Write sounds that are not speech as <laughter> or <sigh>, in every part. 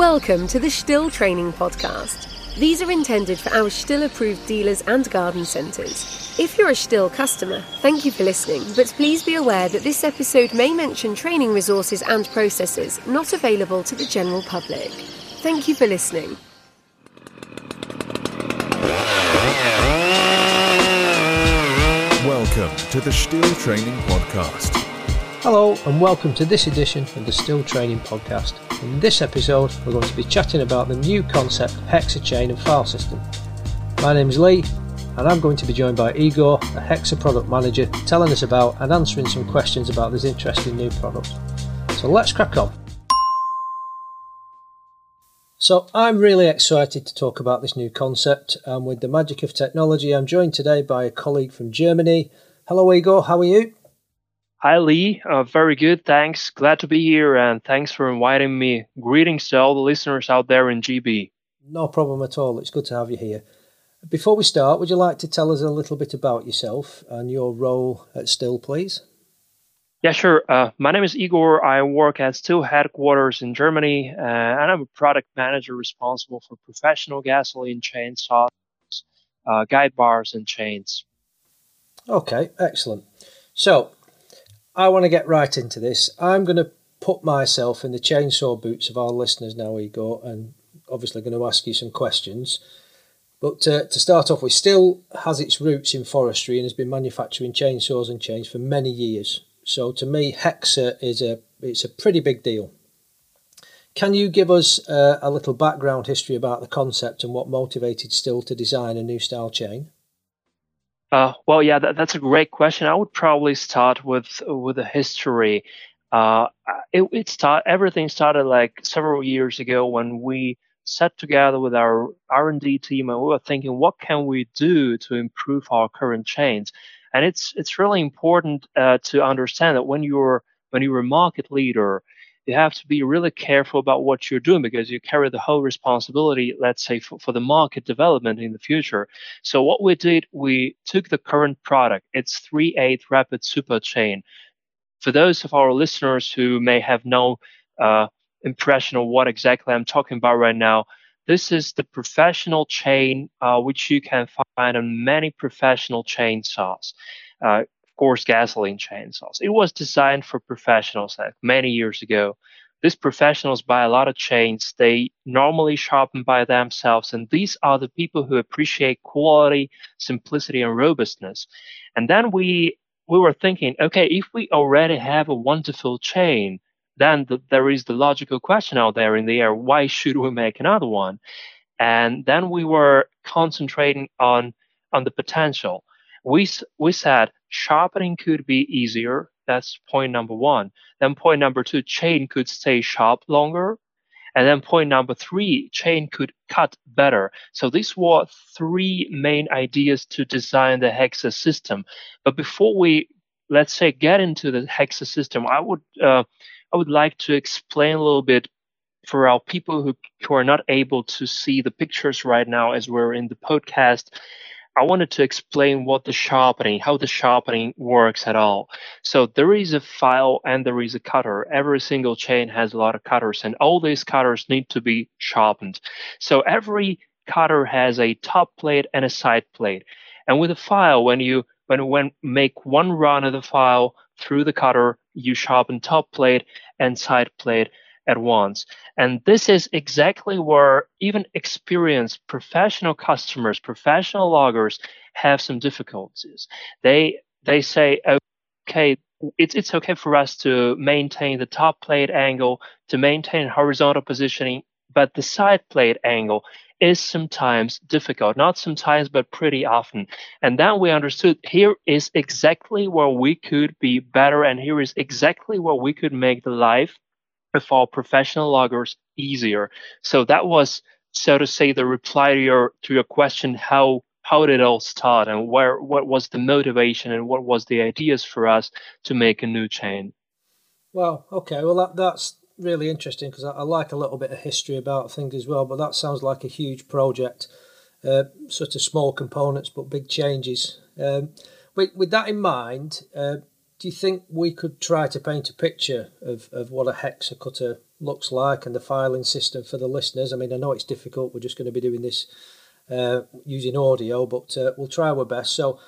Welcome to the STIHL Training Podcast. These are intended for our STIHL approved dealers and garden centres. If you're a STIHL customer, thank you for listening, but please be aware that this episode may mention training resources and processes not available to the general public. Thank you for listening. Welcome to the STIHL Training Podcast. Hello, and welcome to this edition of the STIHL Training Podcast. In this episode, we're going to be chatting about the new concept Hexa chain and file system. My name is Lee, and I'm going to be joined by Igor, a Hexa product manager, telling us about and answering some questions about this interesting new product. So let's crack on. So I'm really excited to talk about this new concept, and with the magic of technology, I'm joined today by a colleague from Germany. Hello, Igor. How are you? Hi, Lee. Uh, very good. Thanks. Glad to be here, and thanks for inviting me. Greetings to all the listeners out there in GB. No problem at all. It's good to have you here. Before we start, would you like to tell us a little bit about yourself and your role at STIHL, please? Yeah, sure. Uh, my name is Igor. I work at STIHL headquarters in Germany, uh, and I'm a product manager responsible for professional gasoline chainsaws, uh, guide bars, and chains. Okay, excellent. So, I want to get right into this. I'm going to put myself in the chainsaw boots of our listeners now, Igor, and obviously going to ask you some questions. But uh, to start off with, STIHL has its roots in forestry and has been manufacturing chainsaws and chains for many years. So to me, Hexa is a it's a pretty big deal. Can you give us uh, a little background history about the concept and what motivated STIHL to design a new style chain? Uh, well, yeah, that, that's a great question. I would probably start with with the history. Uh, it, it start everything started like several years ago when we sat together with our R&D team and we were thinking, what can we do to improve our current chains? And it's it's really important uh, to understand that when you're when you're a market leader, you have to be really careful about what you're doing because you carry the whole responsibility, let's say, for, for the market development in the future. So what we did, we took the current product, it's 3/8 rapid super chain. For those of our listeners who may have no uh, impression of what exactly I'm talking about right now, this is the professional chain, uh, which you can find on many professional chainsaws. Uh, course, gasoline chainsaws. It was designed for professionals like many years ago. These professionals buy a lot of chains. They normally sharpen by themselves, and these are the people who appreciate quality, simplicity, and robustness. And then we we were thinking, okay, if we already have a wonderful chain, then the, there is the logical question out there in the air why should we make another one and then we were concentrating on on the potential we we said sharpening could be easier that's point number one then point number two chain could stay sharp longer and then point number three, chain could cut better. So these were three main ideas to design the Hexa system. But before we, let's say, get into the Hexa system, I would uh, I would like to explain a little bit for our people who, who are not able to see the pictures right now as we're in the podcast. I wanted to explain what the sharpening, how the sharpening works at all. So there is a file and there is a cutter. Every single chain has a lot of cutters and all these cutters need to be sharpened. So every cutter has a top plate and a side plate. And with a file, when you when when make one run of the file through the cutter, you sharpen top plate and side plate at once. And this is exactly where even experienced professional customers, professional loggers have some difficulties. They they say, okay, it's it's okay for us to maintain the top plate angle, to maintain horizontal positioning, but the side plate angle is sometimes difficult, not sometimes, but pretty often. And then we understood here is exactly where we could be better, and here is exactly where we could make the life of our professional loggers easier. So that was, so to say, the reply to your to your question: how how did it all start, and where what was the motivation, and what was the ideas for us to make a new chain? Well, okay, well that that's really interesting because I, I, like a little bit of history about things as well. But that sounds like a huge project, uh, sort of small components but big changes. Um, with, with that in mind, uh, do you think we could try to paint a picture of, of what a hexa cutter looks like and the filing system for the listeners. I mean, I know it's difficult. We're just going to be doing this uh, using audio, but uh, we'll try our best. So,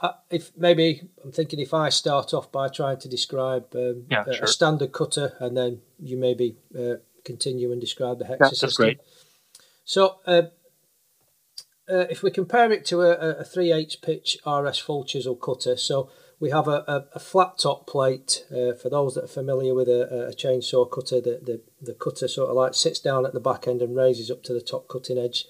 uh, if maybe I'm thinking if I start off by trying to describe um, yeah, a, sure. a, standard cutter, and then you maybe uh, continue and describe the hexa yeah, system. That's great. So, uh, uh, if we compare it to a, a 3 8 pitch RS full chisel cutter, so we have a, a, a flat top plate. Uh, for those that are familiar with a, a chainsaw cutter, the, the, the, cutter sort of like sits down at the back end and raises up to the top cutting edge.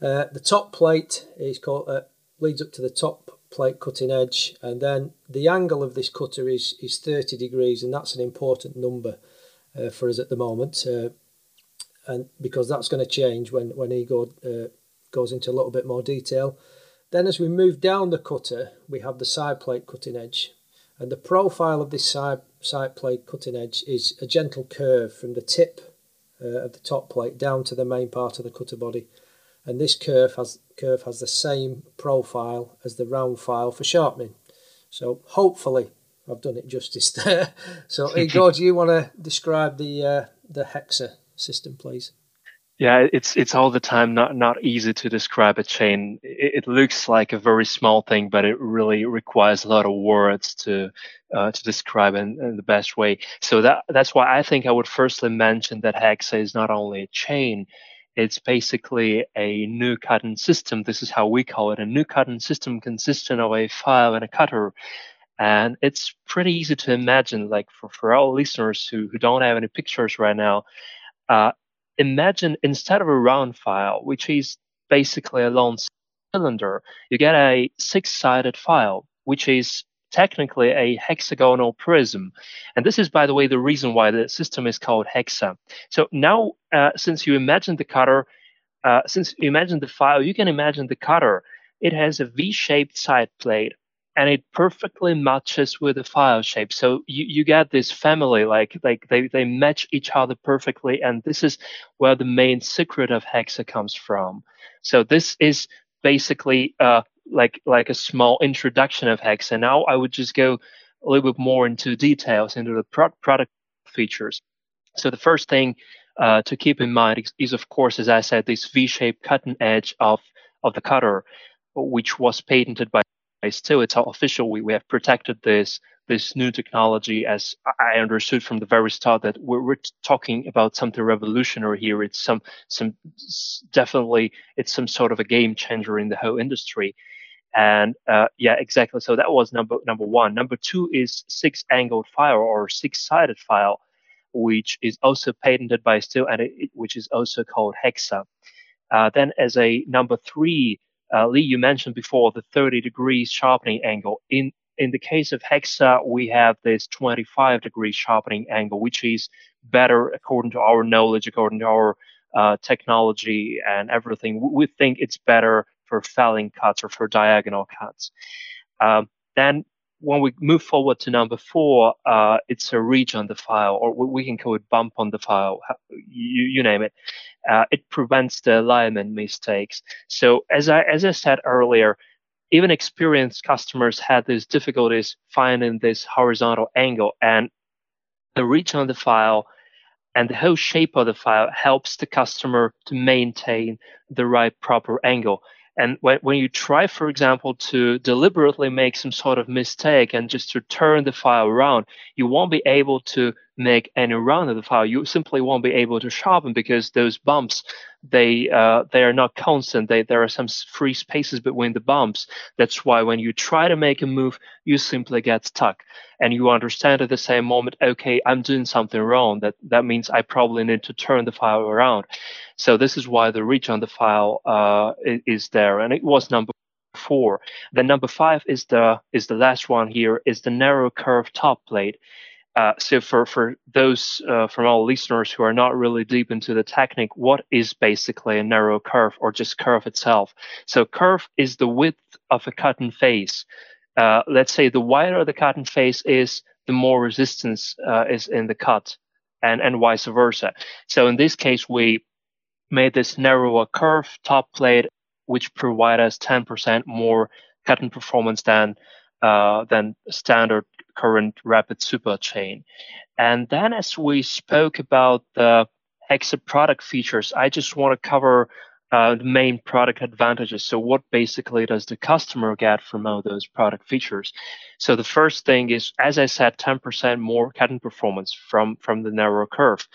Uh, the top plate is called uh, leads up to the top plate cutting edge, and then the angle of this cutter is is 30 degrees, and that's an important number uh, for us at the moment, uh, and because that's going to change when when Igor uh, goes into a little bit more detail. Then as we move down the cutter, we have the side plate cutting edge. And the profile of this side, side plate cutting edge is a gentle curve from the tip uh, of the top plate down to the main part of the cutter body. And this curve has, curve has the same profile as the round file for sharpening. So hopefully I've done it justice <laughs> there. so Igor, <laughs> do you want to describe the, uh, the hexa system, please? Yeah, it's it's all the time not not easy to describe a chain. It, it, looks like a very small thing, but it really requires a lot of words to uh, to describe in, in, the best way. So that that's why I think I would firstly mention that hexa is not only a chain, it's basically a new cutting system. This is how we call it. A new cutting system consisting of a file and a cutter. And it's pretty easy to imagine, like for, for our listeners who, who don't have any pictures right now, uh, imagine instead of a round file, which is basically a long cylinder, you get a six-sided file, which is technically a hexagonal prism. And this is, by the way, the reason why the system is called hexa. So now, uh, since you imagine the cutter, uh, since you imagine the file, you can imagine the cutter. It has a V-shaped side plate and it perfectly matches with the file shape. So you, you get this family, like like they, they match each other perfectly, and this is where the main secret of Hexa comes from. So this is basically uh, like like a small introduction of Hexa. Now I would just go a little bit more into details into the pro- product features. So the first thing uh, to keep in mind is, is, of course, as I said, this V-shaped cutting edge of of the cutter, which was patented by STIHL it's official. We, we have protected this this new technology as I understood from the very start that we're, we're talking about something revolutionary here. It's some some definitely it's some sort of a game changer in the whole industry. And uh, yeah, exactly. So that was number number one. Number two is six angled file or six sided file, which is also patented by STIHL and it, which is also called Hexa. Uh, then as a number three uh, Lee, you mentioned before the 30 degrees sharpening angle. In in the case of Hexa, we have this 25 degree sharpening angle, which is better according to our knowledge, according to our uh, technology and everything. We think it's better for felling cuts or for diagonal cuts. Um, then when we move forward to number four, uh, it's a reach on the file, or we can call it bump on the file, you, you name it. Uh, it prevents the alignment mistakes. So as I as I said earlier, even experienced customers had these difficulties finding this horizontal angle, and the reach on the file and the whole shape of the file helps the customer to maintain the right proper angle. And when, when you try, for example, to deliberately make some sort of mistake and just to turn the file around, you won't be able to make any run of the file. You simply won't be able to sharpen because those bumps they uh, they are not constant. They, there are some free spaces between the bumps. That's why when you try to make a move, you simply get stuck, and you understand at the same moment, okay, I'm doing something wrong. That that means I probably need to turn the file around. So this is why the reach on the file uh, is there, and it was number four. Then number five is the is the last one here is the narrow kerf top plate. Uh, so for for those uh, from all listeners who are not really deep into the technique, what is basically a narrow kerf or just kerf itself? So kerf is the width of a cutting face. Uh, let's say the wider the cutting face is, the more resistance uh, is in the cut, and and vice versa. So in this case, we made this narrower kerf top plate, which provide us 10% more cutting performance than uh, than standard current rapid super chain. And then as we spoke about the Hexa product features, I just want to cover uh, the main product advantages. So what basically does the customer get from all those product features? So the first thing is, as I said, 10% more cutting performance from, from the narrow kerf.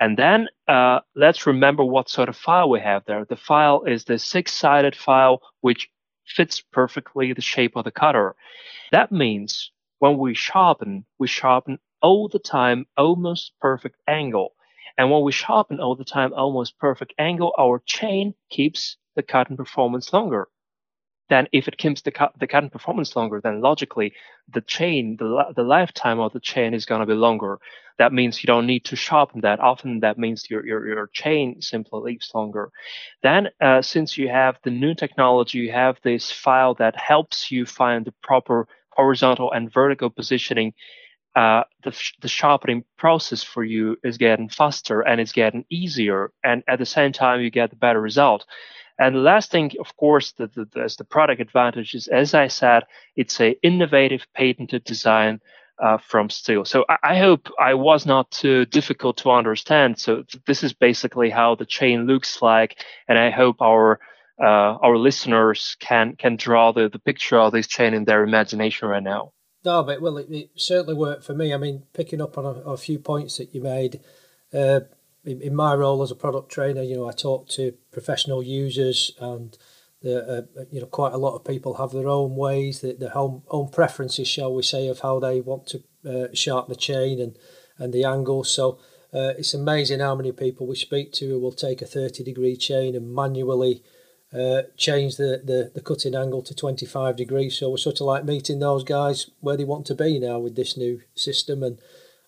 And then uh, let's remember what sort of file we have there. The file is the six-sided file, which fits perfectly the shape of the cutter. That means when we sharpen, we sharpen all the time, almost perfect angle. And when we sharpen all the time almost perfect angle, our chain keeps the cutting performance longer. Then if it keeps the, the cutting performance longer, then logically the chain, the, the lifetime of the chain is going to be longer. That means you don't need to sharpen that. Often that means your, your, your chain simply lives longer. Then uh, since you have the new technology, you have this file that helps you find the proper horizontal and vertical positioning uh, the, the sharpening process for you is getting faster and it's getting easier. And at the same time, you get the better result. And the last thing, of course, that the, the, the product advantage is, as I said, it's a innovative patented design uh, from STIHL. So I, I, hope I was not too difficult to understand. So this is basically how the chain looks like, and I hope our uh, our listeners can can draw the, the picture of this chain in their imagination right now. No, but well, it, it, certainly worked for me. I mean, picking up on a, a few points that you made, uh, in, in, my role as a product trainer, you know, I talk to professional users, and the, uh, you know, quite a lot of people have their own ways, their, their own own preferences, shall we say, of how they want to uh, sharpen the chain and and the angle. So. Uh, it's amazing how many people we speak to who will take a 30 degree chain and manually uh, change the, the, the cutting angle to 25 degrees. So we're sort of like meeting those guys where they want to be now with this new system. And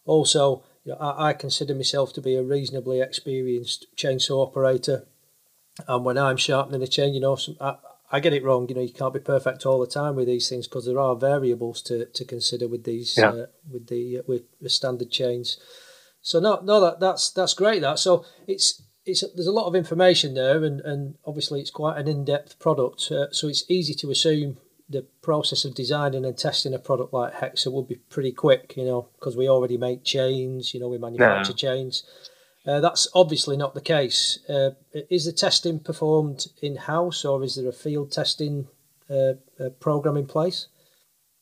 also, I, I consider myself to be a reasonably experienced chainsaw operator. And when I'm sharpening a chain, you know, some, I, I get it wrong. You know, you can't be perfect all the time with these things because there are variables to, to consider with these yeah. uh, with the uh, with the standard chains. So no, no, that that's that's great. That so it's it's there's a lot of information there, and, and obviously it's quite an in-depth product, uh, so it's easy to assume the process of designing and testing a product like Hexa will be pretty quick, you know, because we already make chains, you know, we manufacture yeah. chains. Uh, that's obviously not the case. Uh, is the testing performed in house, or is there a field testing uh, uh, program in place?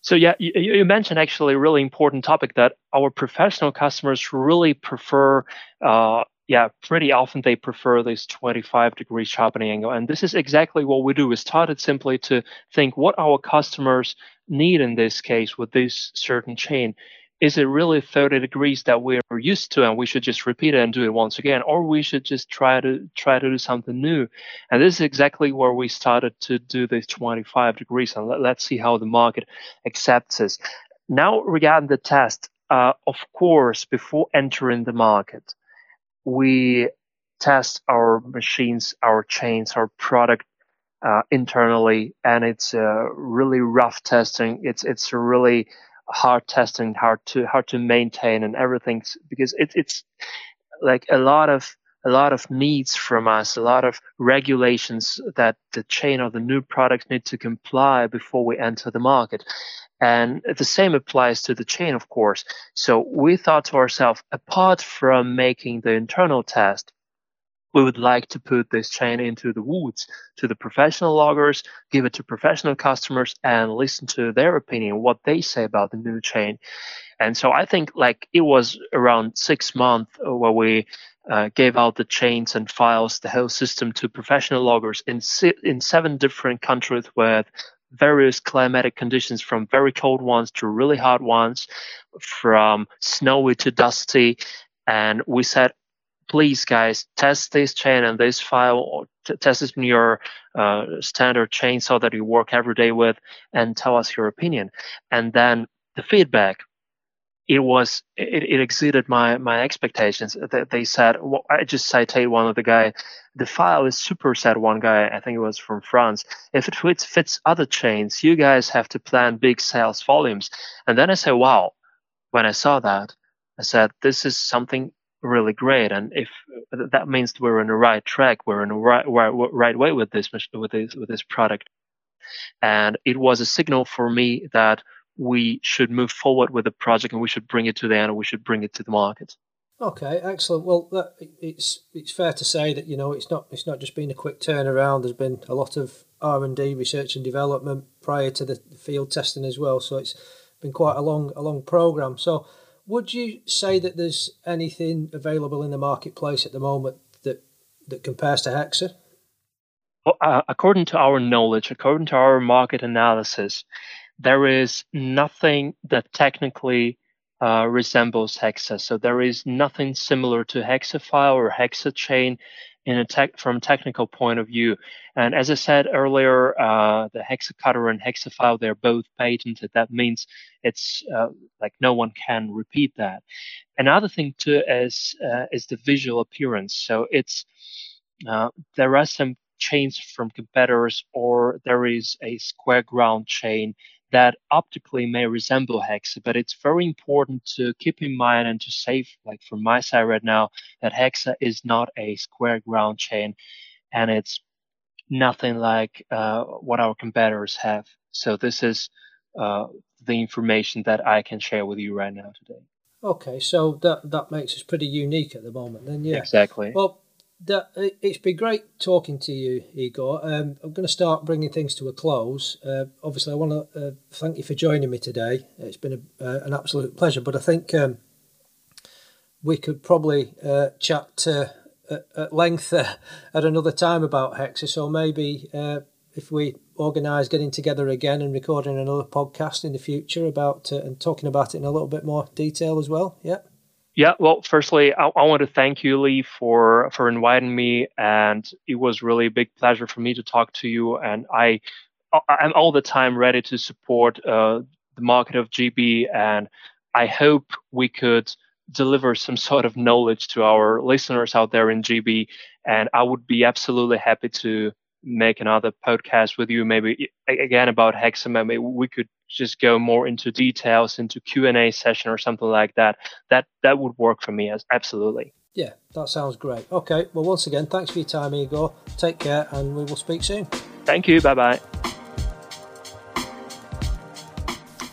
So yeah, you, you, mentioned actually a really important topic that our professional customers really prefer uh, yeah, pretty often they prefer this 25 degree sharpening angle. And this is exactly what we do. We started simply to think what our customers need in this case with this certain chain. Is it really 30 degrees that we're used to and we should just repeat it and do it once again? Or we should just try to try to do something new. And this is exactly where we started to do this 25 degrees. And let, us see how the market accepts this. Now regarding the test, uh, of course, before entering the market, we test our machines, our chains, our product uh, internally, and it's really rough testing. It's it's really hard testing, hard to hard to maintain, and everything because it, it's like a lot of a lot of needs from us, a lot of regulations that the chain or the new products need to comply before we enter the market. And the same applies to the chain, of course. So we thought to ourselves, apart from making the internal test, we would like to put this chain into the woods to the professional loggers, give it to professional customers and listen to their opinion, what they say about the new chain. And so I think like it was around six months where we uh, gave out the chains and files, the whole system to professional loggers in, si- in seven different countries with various climatic conditions from very cold ones to really hot ones, from snowy to dusty. And we said, please, guys, test this chain and this file, or t- test this in your uh, standard chainsaw that you work every day with, and tell us your opinion. And then the feedback it was it, it exceeded my my expectations. They, they said well, I just cited one of the guy. The file is super said one guy. I think it was from France. If it fits, fits other chains, you guys have to plan big sales volumes. And then I said, wow. When I saw that, I said this is something really great. And if uh, that means we're on the right track, we're in the right right, right way with this with this with this product. And it was a signal for me that we should move forward with the project and we should bring it to the end and we should bring it to the market. Okay, excellent. Well, that, it's it's fair to say that you know it's not it's not just been a quick turnaround. There's been a lot of R and D, research and development prior to the field testing as well. So it's been quite a long a long program. So would you say that there's anything available in the marketplace at the moment that that compares to Hexa? Well, uh, according to our knowledge, according to our market analysis, there is nothing that technically uh, resembles Hexa. So there is nothing similar to Hexafile or HexaChain in a tech from a technical point of view. And as I said earlier, uh, the Hexacutter and Hexafile they're both patented. That means it's uh, like no one can repeat that. Another thing too is uh, is the visual appearance. So it's uh, there are some chains from competitors, or there is a square ground chain that optically may resemble Hexa, but it's very important to keep in mind and to save, like from my side right now, that Hexa is not a square ground chain and it's nothing like uh, what our competitors have. So this is uh, the information that I can share with you right now today. Okay, so that that makes us pretty unique at the moment, then, yeah. Exactly. Well, that it's been great talking to you, Igor. Um, I'm going to start bringing things to a close. Uh, obviously, I want to uh, thank you for joining me today. It's been a, uh, an absolute pleasure. But I think um, we could probably uh, chat uh, at, at, length uh, at another time about Hexa. So maybe if we organise getting together again and recording another podcast in the future about and talking about it in a little bit more detail as well. Yeah. Yeah, well, firstly, I, I, want to thank you, Lee, for for inviting me, and it was really a big pleasure for me to talk to you. And I, I'm all the time ready to support uh, the market of GB, and I hope we could deliver some <laughs> sort of knowledge to our listeners out there in GB. And I would be absolutely happy to make another podcast with you, maybe again about Hexamer. Maybe we could just go more into details, into Q and A session or something like that. That that would work for me as absolutely. Yeah, that sounds great. Okay, well, once again, thanks for your time, Igor. Take care, and we will speak soon. Thank you. Bye bye.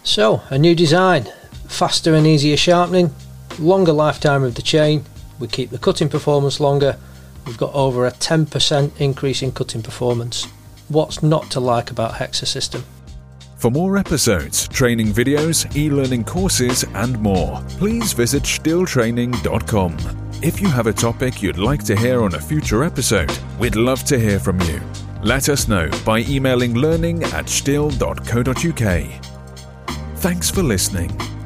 So, a new design, faster and easier sharpening, longer lifetime of the chain. We keep the cutting performance longer we've got over a 10% increase in cutting performance. What's not to like about Hexa System? For more episodes, training videos, e learning courses, and more, please visit stihltraining.com. If you have a topic you'd like to hear on a future episode, we'd love to hear from you. Let us know by emailing learning at stihl.co.uk. Thanks for listening.